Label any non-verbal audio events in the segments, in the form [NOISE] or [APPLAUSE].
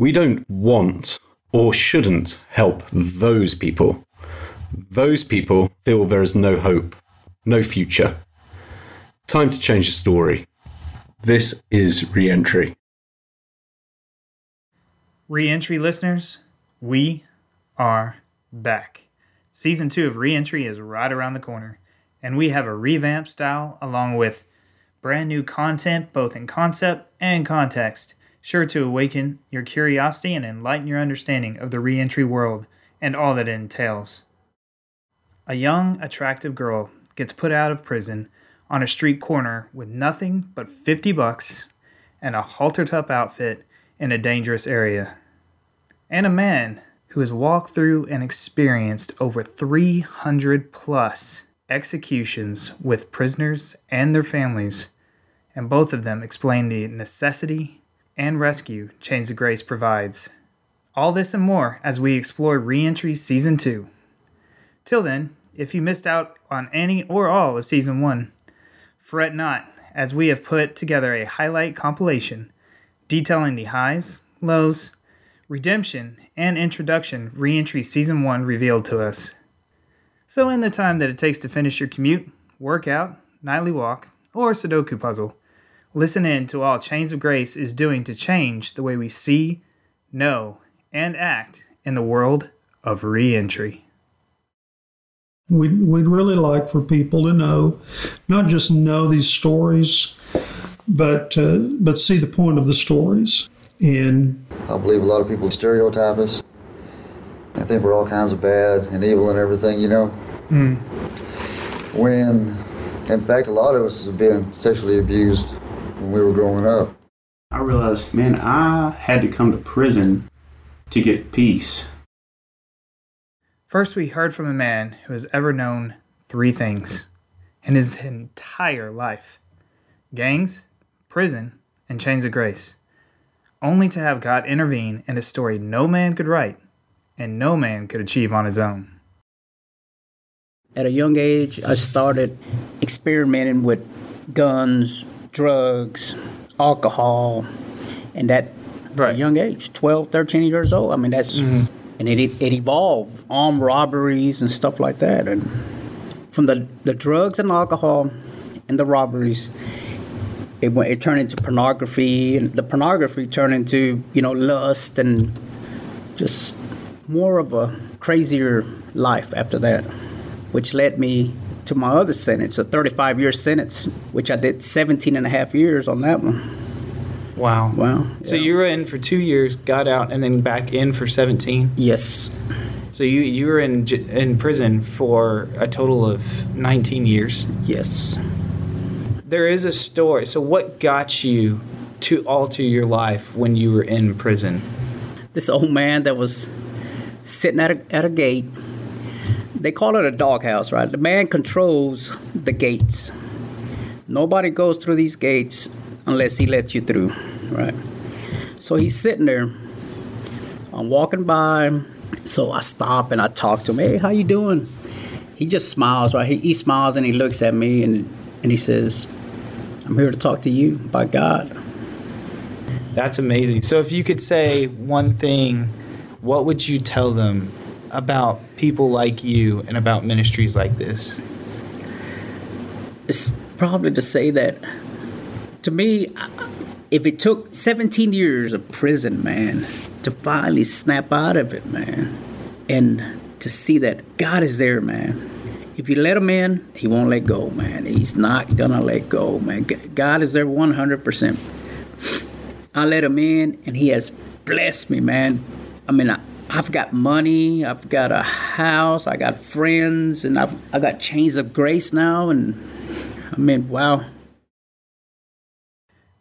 We don't want or shouldn't help those people. Those people feel there is no hope, no future. Time to change the story. This is Reentry. Reentry listeners, we are back. Season 2 of Reentry is right around the corner, and we have a revamp style along with brand new content both in concept and context, sure to awaken your curiosity and enlighten your understanding of the reentry world and all that it entails. A young, attractive girl gets put out of prison on a street corner with nothing but 50 bucks and a halter top outfit in a dangerous area. And a man who has walked through and experienced over 300 plus executions with prisoners and their families, and both of them explain the necessity and rescue Chains of Grace provides. All this and more as we explore Reentry Season 2. Till then, if you missed out on any or all of Season 1, fret not, as we have put together a highlight compilation detailing the highs, lows, redemption, and introduction Reentry Season 1 revealed to us. So, in the time that it takes to finish your commute, workout, nightly walk, or Sudoku puzzle, listen in to all Chains of Grace is doing to change the way we see, know, and act in the world of reentry. We'd, we'd really like for people to know, not just know these stories, but uh, but see the point of the stories. And I believe a lot of people stereotype us. I think we're all kinds of bad and evil and everything, you know. When, in fact, a lot of us have been sexually abused when we were growing up. I realized, man, I had to come to prison to get peace. First, we heard from a man who has ever known three things in his entire life gangs, prison, and chains of grace, only to have God intervene in a story no man could write and no man could achieve on his own. At a young age, I started experimenting with guns, drugs, alcohol, and that Right. young age, 12, 13 years old. I mean, that's, mm-hmm. and it, it evolved, armed robberies and stuff like that. And from the, the drugs and alcohol and the robberies, it went, it turned into pornography, and the pornography turned into, you know, lust and just more of a crazier life after that, which led me to my other sentence, a 35 year sentence, which I did 17 and a half years on that one. Wow. Wow. So you were in for two years, got out, and then back in for 17. Yes. So you, you were in, in prison for a total of 19 years. Yes. There is a story. So, what got you to alter your life when you were in prison? This old man that was sitting at a, at a gate, they call it a doghouse, right? The man controls the gates. Nobody goes through these gates unless he lets you through, right? So he's sitting there. I'm walking by, so I stop and I talk to him. Hey, how you doing? He just smiles, right? He, he smiles and he looks at me and and he says, "I'm here to talk to you by God." That's amazing. So, if you could say one thing, what would you tell them about people like you and about ministries like this? it's probably to say that to me if it took 17 years of prison man to finally snap out of it man and to see that god is there man if you let him in he won't let go man. He's not gonna let go man. God is there 100% i let him in and he has blessed me man. I mean I, I've got money, I've got a house, I got friends, and I've I got chains of grace now, and I mean, wow.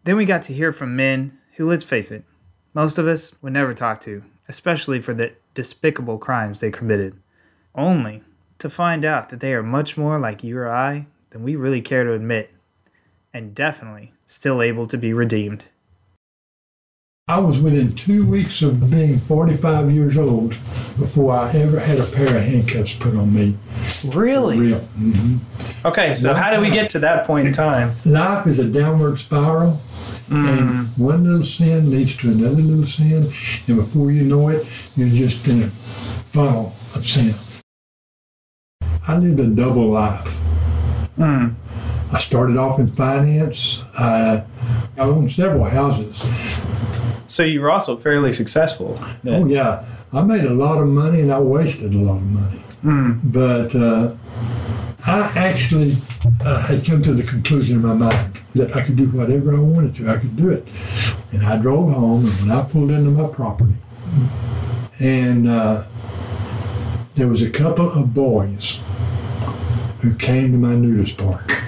Then we got to hear from men who, let's face it, most of us would never talk to, especially for the despicable crimes they committed, only to find out that they are much more like you or I than we really care to admit, and definitely still able to be redeemed. I was within two weeks of being 45 years old before I ever had a pair of handcuffs put on me. Really? Real. Mm-hmm. Okay, so how do we get to that point in time? Life is a downward spiral, and mm. one little sin leads to another little sin, and before you know it, you're just in a funnel of sin. I lived a double life. Mm. I started off in finance. I, I owned several houses. So you were also fairly successful. Oh yeah, I made a lot of money and I wasted a lot of money. But uh, I actually uh, had come to the conclusion in my mind that I could do whatever I wanted to. I could do it. And I drove home, and when I pulled into my property, and uh, there was a couple of boys who came to my nudist park,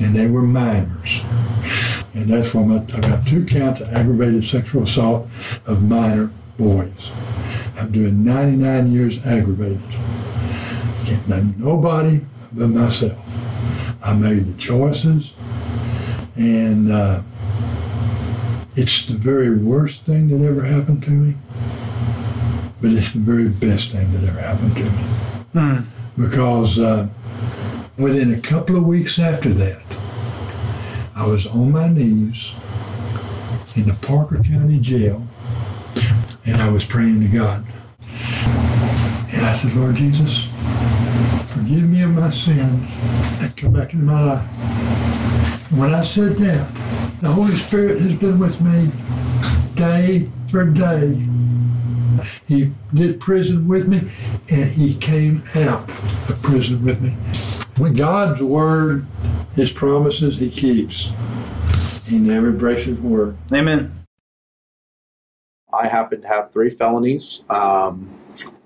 and they were minors. And that's why my, I got two counts of aggravated sexual assault of minor boys. I'm doing 99 years aggravated. Can't blame nobody but myself. I made the choices, and uh, it's the very worst thing that ever happened to me, but it's the very best thing that ever happened to me. Because uh, within a couple of weeks after that, I was on my knees in the Parker County Jail, and I was praying to God. And I said, Lord Jesus, forgive me of my sins and come back into my life. And when I said that, the Holy Spirit has been with me day for day. He did prison with me, and he came out of prison with me. When God's word, his promises, he keeps. He never breaks his word. Amen. I happen to have three felonies. Um,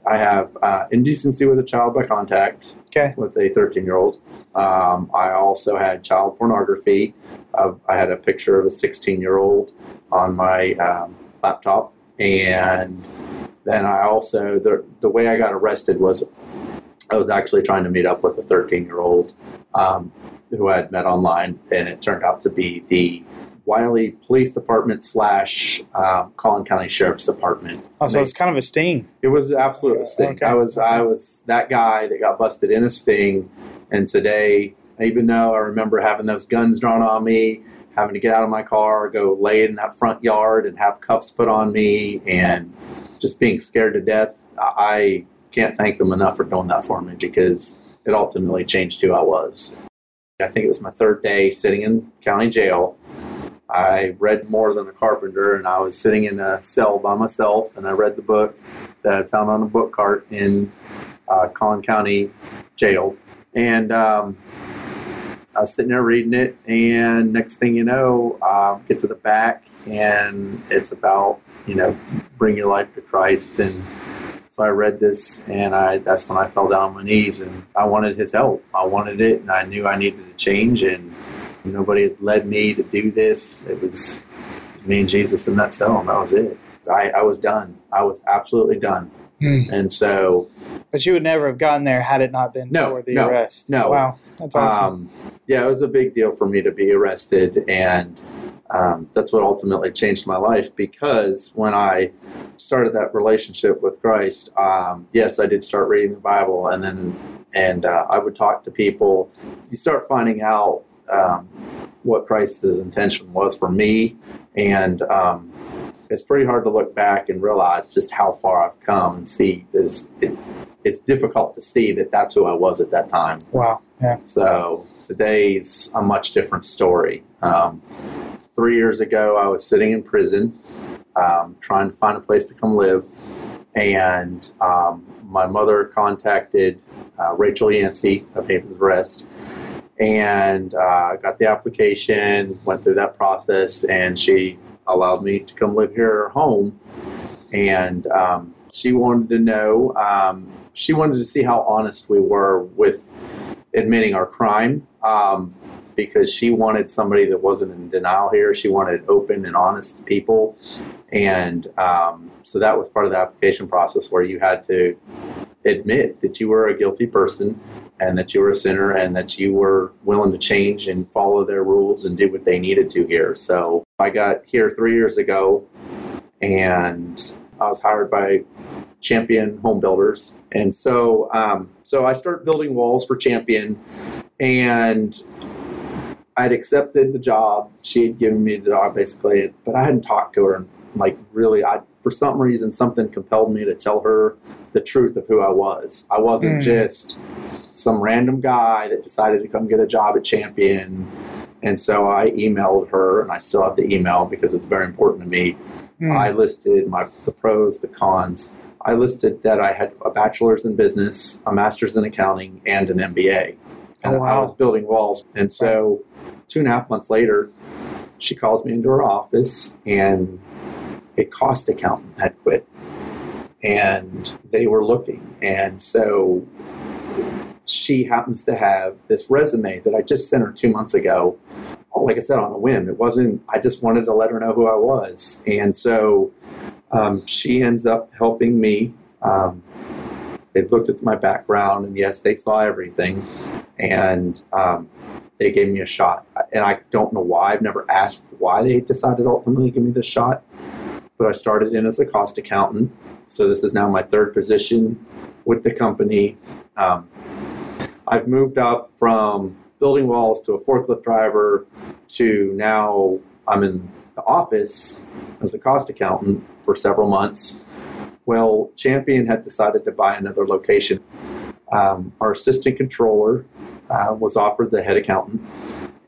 I have uh, indecency with a child by contact Okay. with a 13 year old. Um, I also had child pornography. Uh, I had a picture of a 16 year old on my um, laptop. And then I also, the, the way I got arrested was I was actually trying to meet up with a 13 year old um, who I had met online, and it turned out to be the Wylie Police Department slash um, Collin County Sheriff's Department. Oh, so it was kind of a sting. It was absolutely a sting. Okay. I was I was that guy that got busted in a sting, and today, even though I remember having those guns drawn on me, having to get out of my car, go lay in that front yard, and have cuffs put on me, and just being scared to death, I can't thank them enough for doing that for me because it ultimately changed who I was. I think it was my third day sitting in county jail. I read more than a carpenter, and I was sitting in a cell by myself, and I read the book that I found on a book cart in uh, Collin County Jail, and um, I was sitting there reading it, and next thing you know, uh, get to the back, and it's about you know bring your life to Christ, and so I read this, and I that's when I fell down on my knees, and I wanted His help. I wanted it, and I knew I needed to change, and nobody had led me to do this. It was, it was me and Jesus in that cell, and that was it. I, I was done. I was absolutely done. Hmm. And so, But you would never have gotten there had it not been No, for the no, arrest. no. Wow, that's awesome. um, yeah, it was a big deal for me to be arrested, and um, that's what ultimately changed my life. Because when I started that relationship with Christ, um, yes, I did start reading the Bible, and then and uh, I would talk to people. You start finding out um, what Christ's intention was for me, and um, it's pretty hard to look back and realize just how far I've come and see that it's, it's it's difficult to see that that's who I was at that time. wow. Yeah. So today's a much different story. Um, three years ago, I was sitting in prison, um, trying to find a place to come live, and um, my mother contacted uh, Rachel Yancey of Havens of Rest, and uh, got the application, went through that process, and she allowed me to come live here at her home. And um, she wanted to know, um, she wanted to see how honest we were with admitting our crime. Um, because she wanted somebody that wasn't in denial here. She wanted open and honest people. And um, so that was part of the application process where you had to admit that you were a guilty person and that you were a sinner and that you were willing to change and follow their rules and do what they needed to here. So I got here three years ago and I was hired by Champion Home Builders, and so um, so I started building walls for Champion, and I'd accepted the job. She had given me the job basically, but I hadn't talked to her. And like really, I for some reason something compelled me to tell her the truth of who I was. I wasn't Mm. just some random guy that decided to come get a job at Champion. And so I emailed her, and I still have the email because it's very important to me. Mm. I listed my the pros, the cons. I listed that I had a bachelor's in business, a master's in accounting, and an MBA. And Oh, wow. I was building walls. And so two and a half months later, she calls me into her office, and a cost accountant had quit. And they were looking. And so she happens to have this resume that I just sent her two months ago. Like I said, on a whim. It wasn't, I just wanted to let her know who I was. And so um, she ends up helping me. Um, they looked at my background, and yes, they saw everything. And um, they gave me a shot. And I don't know why. I've never asked why they decided ultimately to give me this shot. But I started in as a cost accountant. So this is now my third position with the company. Um, I've moved up from building walls to a forklift driver to now I'm in the office as a cost accountant for several months. Well, Champion had decided to buy another location. Um, our assistant controller uh, was offered the head accountant.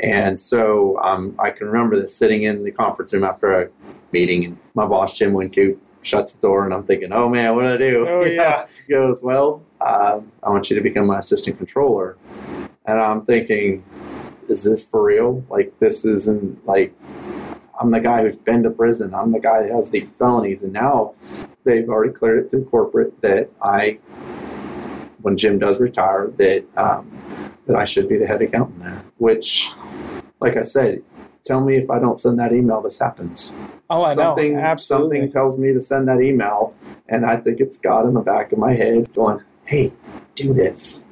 And so um, I can remember this sitting in the conference room after a meeting, and my boss, Jim Wincoop, shuts the door, and I'm thinking, oh man, what do I do? Oh, [LAUGHS] yeah. He goes, well, um, I want you to become my assistant controller. And I'm thinking, is this for real? Like, this isn't like, I'm the guy who's been to prison. I'm the guy that has the felonies. And now they've already cleared it through corporate that I, when Jim does retire, that, um, that I should be the head accountant there. Which, like I said, tell me if I don't send that email, this happens. Oh, I something, know. Absolutely. Something tells me to send that email, and I think it's God in the back of my head going, hey, do this.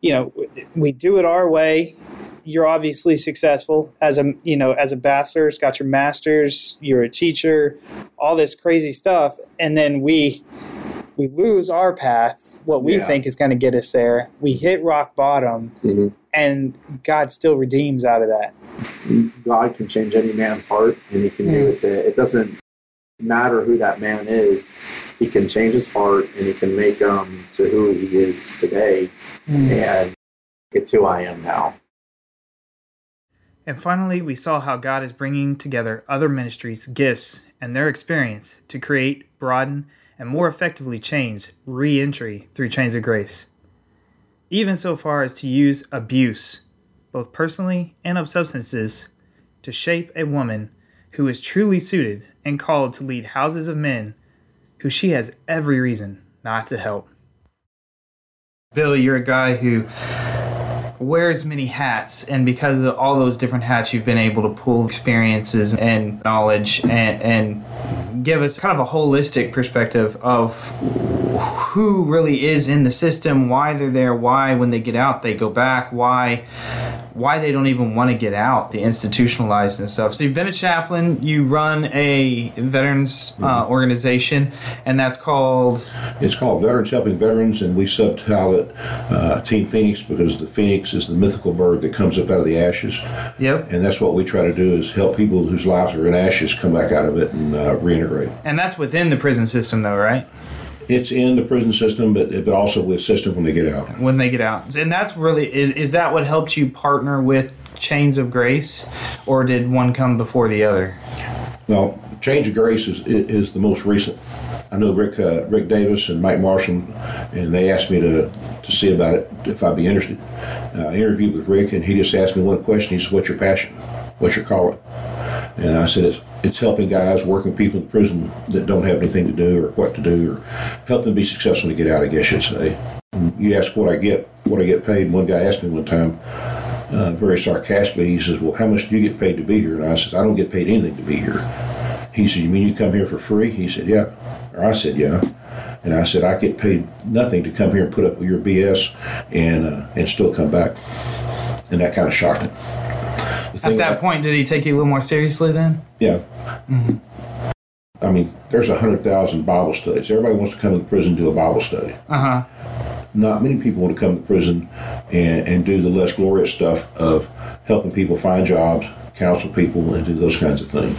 you know we do it our way you're obviously successful as a you know as a bachelor's got your master's you're a teacher all this crazy stuff and then we we lose our path what we Yeah. think is going to get us there we hit rock bottom Mhm. and god still redeems out of that God can change any man's heart, and He can do it. To, it doesn't matter who that man is. He can change his heart, and He can make him to who he is today. And it's who I am now. And finally, we saw how God is bringing together other ministries, gifts, and their experience to create, broaden, and more effectively change re entry through chains of grace. Even so far as to use abuse, both personally and of substances, to shape a woman who is truly suited and called to lead houses of men who she has every reason not to help. Billy, you're a guy who wears many hats and because of all those different hats you've been able to pull experiences and knowledge and, and give us kind of a holistic perspective of who really is in the system why they're there why when they get out they go back why why they don't even want to get out the institutionalized and stuff. So you've been a chaplain you run a veterans uh, organization and that's called? It's called Veterans Helping Veterans, and we subtitle it uh, Team Phoenix because the phoenix is the mythical bird that comes up out of the ashes, yep. And that's what we try to do is help people whose lives are in ashes come back out of it and uh, reintegrate. and that's within the prison system though right It's in the prison system, but but also with system when they get out. when they get out. And that's really is is that what helped you partner with Chains of Grace, or did one come before the other? Well, Chains of Grace is, is the most recent. I know Rick uh, Rick Davis and Mike Marshall, and they asked me to, to see about it if I'd be interested. Uh, I interviewed with Rick, and he just asked me one question. He said, "What's your passion? What's your calling?" And I said, "It's it's helping guys, working people in prison that don't have anything to do or what to do, or help them be successful to get out. I guess you'd say." And you ask what I get, what I get paid. One guy asked me one time, uh, very sarcastically, he says, "Well, how much do you get paid to be here?" And I said, "I don't get paid anything to be here." He said, "You mean you come here for free?" He said, "Yeah." Or I said, "Yeah." And I said, "I get paid nothing to come here and put up with your BS and uh, and still come back." And that kind of shocked him. At that point, did he take you a little more seriously then? yeah. I mean, there's a hundred thousand Bible studies. Everybody wants to come to the prison and do a Bible study. Uh huh. Not many people want to come to prison and, and do the less glorious stuff of helping people find jobs, counsel people, and do those kinds of things.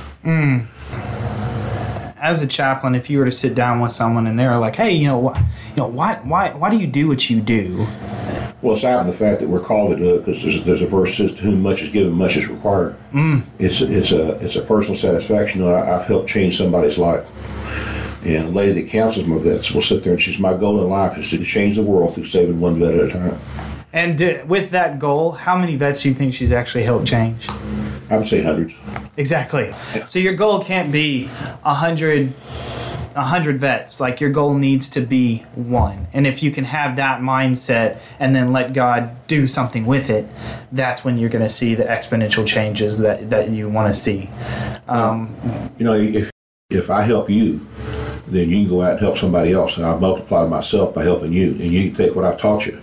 As a chaplain, if you were to sit down with someone and they're like, "Hey, you know, wh- you know, why, why, why do you do what you do?" Well, aside from the fact that we're called to do it, because there's, there's a verse that says, "To whom much is given, much is required." Mm. It's it's a it's a personal satisfaction. You know, I, I've helped change somebody's life. And a lady that counsels my vets will sit there and she's my goal in life is to change the world through saving one vet at a time. And with that goal, how many vets do you think she's actually helped change? I would say hundreds. Exactly. So your goal can't be a hundred, a hundred vets. Like your goal needs to be one. And if you can have that mindset and then let God do something with it, that's when you're going to see the exponential changes that that you want to see. Um, You know, if if I help you, then you can go out and help somebody else, and I multiply myself by helping you, and you can take what I've taught you.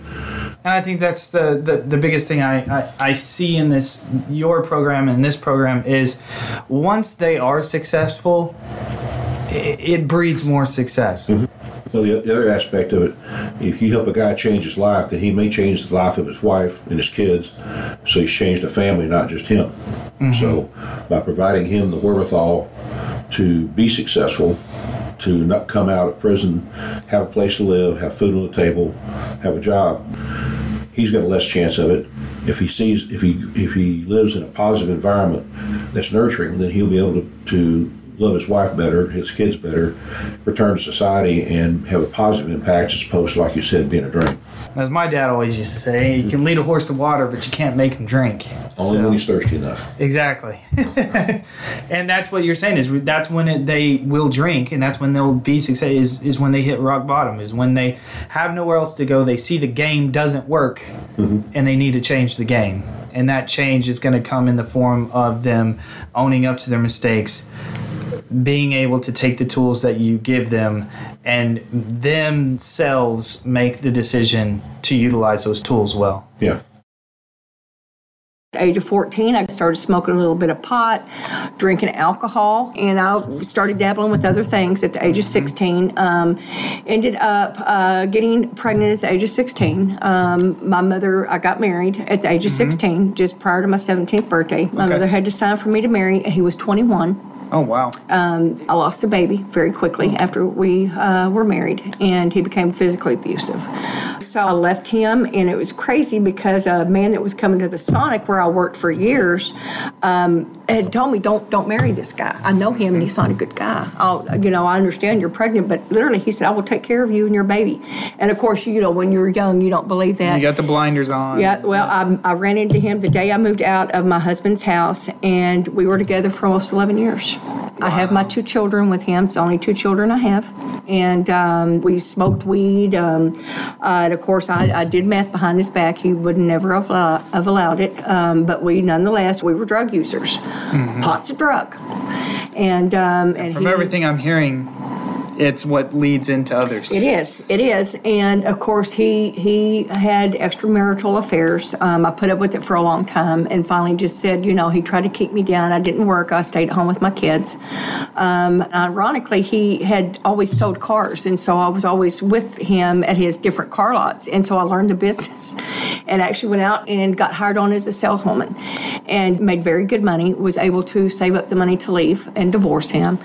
And I think that's the, the, the biggest thing I, I, I see in this your program and this program is once they are successful, it, breeds more success. Mm-hmm. Well, the, the other aspect of it, if you help a guy change his life, then he may change the life of his wife and his kids. So he's changed the family, not just him. Mm-hmm. So by providing him the wherewithal to be successful, to not come out of prison, have a place to live, have food on the table, have a job, he's got a less chance of it. If he sees, if he if he lives in a positive environment that's nurturing, then he'll be able to, to love his wife better, his kids better, return to society, and have a positive impact as opposed to, like you said, being a drink. As my dad always used to say, you can lead a horse to water, but you can't make him drink. Only So- when he's thirsty enough. Exactly. [LAUGHS] and that's what you're saying is that's when it, they will drink and that's when they'll be success is, is when they hit rock bottom is when they have nowhere else to go they see the game doesn't work mm-hmm. and they need to change the game and that change is going to come in the form of them owning up to their mistakes being able to take the tools that you give them and themselves make the decision to utilize those tools well Yeah. At age of 14, I started smoking a little bit of pot, drinking alcohol, and I started dabbling with other things at the age of 16. Um, ended up uh, getting pregnant at the age of 16. Um, my mother, I got married at the age of 16, just prior to my 17th birthday. My Okay. mother had to sign for me to marry, and he was 21. Oh wow I lost a baby very quickly after we uh, were married, and he became physically abusive. So I left him, and it was crazy because a man that was coming to the Sonic where I worked for years um, had told me, "Don't don't marry this guy. I know him, and he's not a good guy. I'll, you know, I understand you're pregnant, but literally, he said, I will take care of you and your baby." And of course, you know, when you're young, you don't believe that. you got the blinders on Yeah, well, I, I ran into him the day I moved out of my husband's house, and we were together for almost 11 years. I have my two children with him. It's the only two children I have. And um, we smoked weed. Um, uh, and of course, I, I did meth behind his back. He would never have, allow, have allowed it. Um, but we, nonetheless, we were drug users. Pot's of drug. And, um, and From he- everything I'm hearing, it's what leads into others. It is. It is. And of course, he he had extramarital affairs. Um, I put up with it for a long time, and finally just said, you know, he tried to keep me down. I didn't work. I stayed home with my kids. Um, ironically, he had always sold cars, and so I was always with him at his different car lots, and so I learned the business, [LAUGHS] and actually went out and got hired on as a saleswoman, and made very good money. Was able to save up the money to leave and divorce him,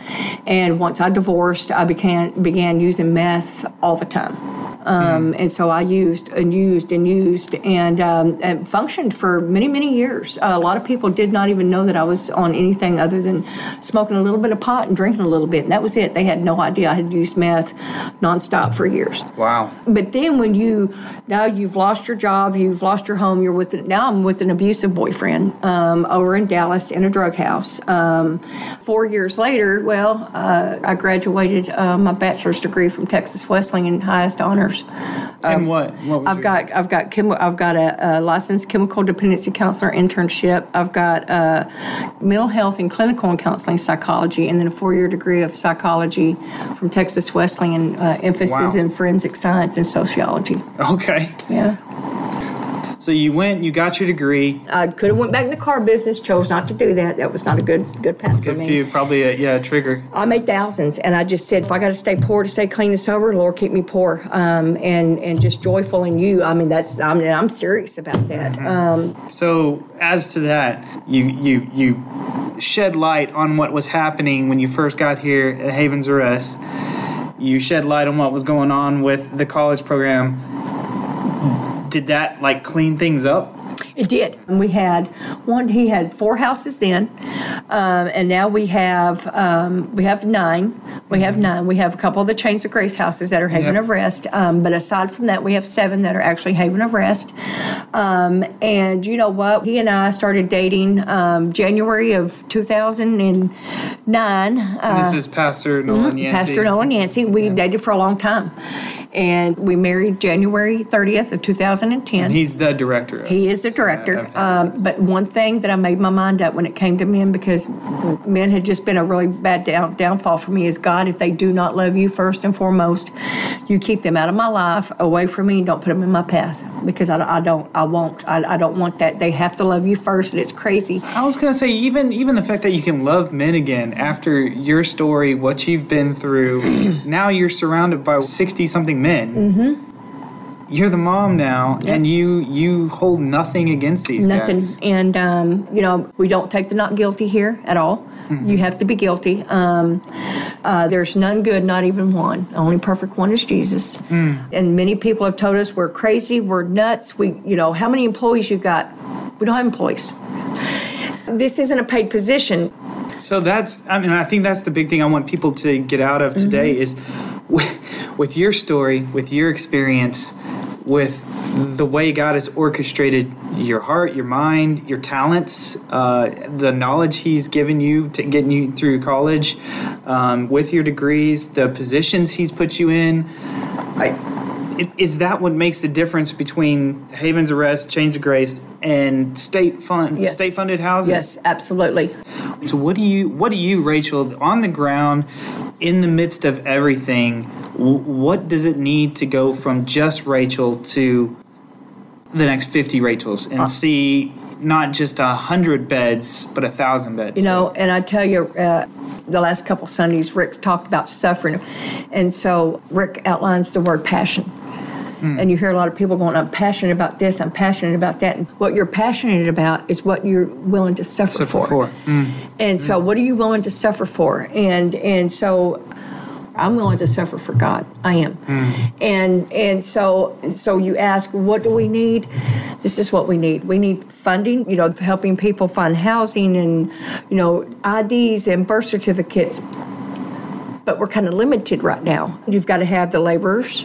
and once I divorced, I began began using meth all the time. Um, And so I used and used and used and, um, and functioned for many, many years. a lot of people did not even know that I was on anything other than smoking a little bit of pot and drinking a little bit. And that was it. They had no idea I had used meth nonstop for years. Wow. But then when you now you've lost your job, you've lost your home, you're with now I'm with an abusive boyfriend um, over in Dallas in a drug house. Um, four years later, well, uh, I graduated uh, my bachelor's degree from Texas Wesleyan in highest honors. And what? What was I've got I've got I've got a, a licensed chemical dependency counselor internship. I've got a mental health and clinical and counseling psychology, and then a four year degree of psychology from Texas Wesleyan, uh, emphasis Wow. in forensic science and sociology. Okay. Yeah. So you went, you got your degree. I could have went back in the car business, chose not to do that. That was not a good good path for If me. you probably a, yeah trigger. I made thousands, and I just said, if I got to stay poor to stay clean and sober, Lord, keep me poor, um, and and just joyful in You. I mean, that's I mean, I'm serious about that. Um, So as to that, you you you shed light on what was happening when you first got here at Havens of Rest. You shed light on what was going on with the college program. Did that like clean things up? It did. And we had one. He had four houses then, um, and now we have um, we have nine. We have nine. We have a couple of the Chains of Grace houses that are Haven Yep. of Rest, um, but aside from that, we have seven that are actually Haven of Rest. Um, and you know what? He and I started dating um, January of 2009. Uh, this is Pastor Nolan. Mm-hmm. Pastor Nolan Yancey. We dated for a long time, and we married January 30th of 2010. And he's the director. Of He is the director. Um, but one thing that I made my mind up when it came to men, because men had just been a really bad down, downfall for me, is God, if they do not love you first and foremost, you keep them out of my life, away from me, and don't put them in my path. Because I, I don't, I won't, I, I don't want that. They have to love you first, and it's crazy. I was gonna say even even the fact that you can love men again after your story, what you've been through. [CLEARS THROAT] now you're surrounded by sixty something men. Mm-hmm. You're the mom now, and you you hold nothing against these guys. Nothing. guys. And, um, you know, we don't take the not guilty here at all. You have to be guilty. Um, uh, there's none good, not even one. The only perfect one is Jesus. And many people have told us we're crazy, we're nuts. We, you know, how many employees you got? We don't have employees. This isn't a paid position. So that's I mean I think that's the big thing I want people to get out of today Mm-hmm. is with, with your story, with your experience, with the way God has orchestrated your heart, your mind, your talents, uh, the knowledge He's given you to getting you through college, um, with your degrees, the positions He's put you in. I, is that what makes the difference between Havens of Rest, Chains of Grace, and state fund, Yes. state funded houses? Yes, absolutely. So what do you what do you Rachel on the ground in the midst of everything what does it need to go from just Rachel to the next 50 Rachels Uh, and see not just a hundred beds but a thousand beds You know, and I tell you, uh, the last couple Sundays, Rick's talked about suffering. And so Rick outlines the word passion. And you hear a lot of people going, I'm passionate about this, I'm passionate about that. And what you're passionate about is what you're willing to suffer, Suffer for. Mm. And so, what are you willing to suffer for? And and so, I'm willing to suffer for God. I am. And and so so you ask, what do we need? This is what we need. We need funding. You know, helping people find housing and you know IDs and birth certificates. But we're kind of limited right now. You've got to have the laborers,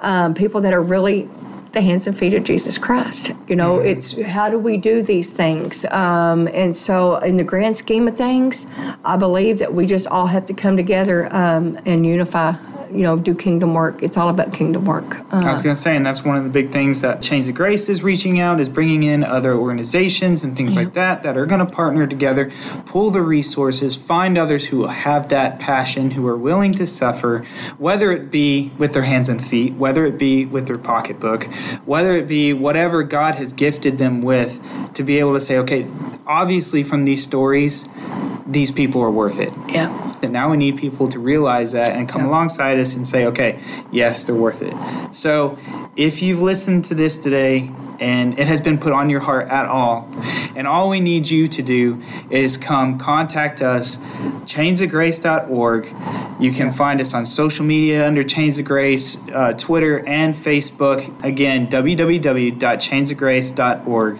um, people that are really the hands and feet of Jesus Christ. You know, it's how do we do these things? Um, and so, in the grand scheme of things, I believe that we just all have to come together um, and unify. You know, do kingdom work. It's all about kingdom work. Uh, I was going to say, and that's one of the big things that Chains of Grace is reaching out, is bringing in other organizations and things like that that are going to partner together, pull the resources, find others who have that passion, who are willing to suffer, whether it be with their hands and feet, whether it be with their pocketbook, whether it be whatever God has gifted them with, to be able to say, okay, obviously from these stories, these people are worth it. yeah. And now we need people to realize that and come Yeah. alongside us and say, okay, yes, they're worth it. So if you've listened to this today and it has been put on your heart at all, and all we need you to do is come contact us, chainsofgrace.org. You can find us on social media under Chains of Grace, uh, Twitter and Facebook. Again, www.chainsofgrace.org.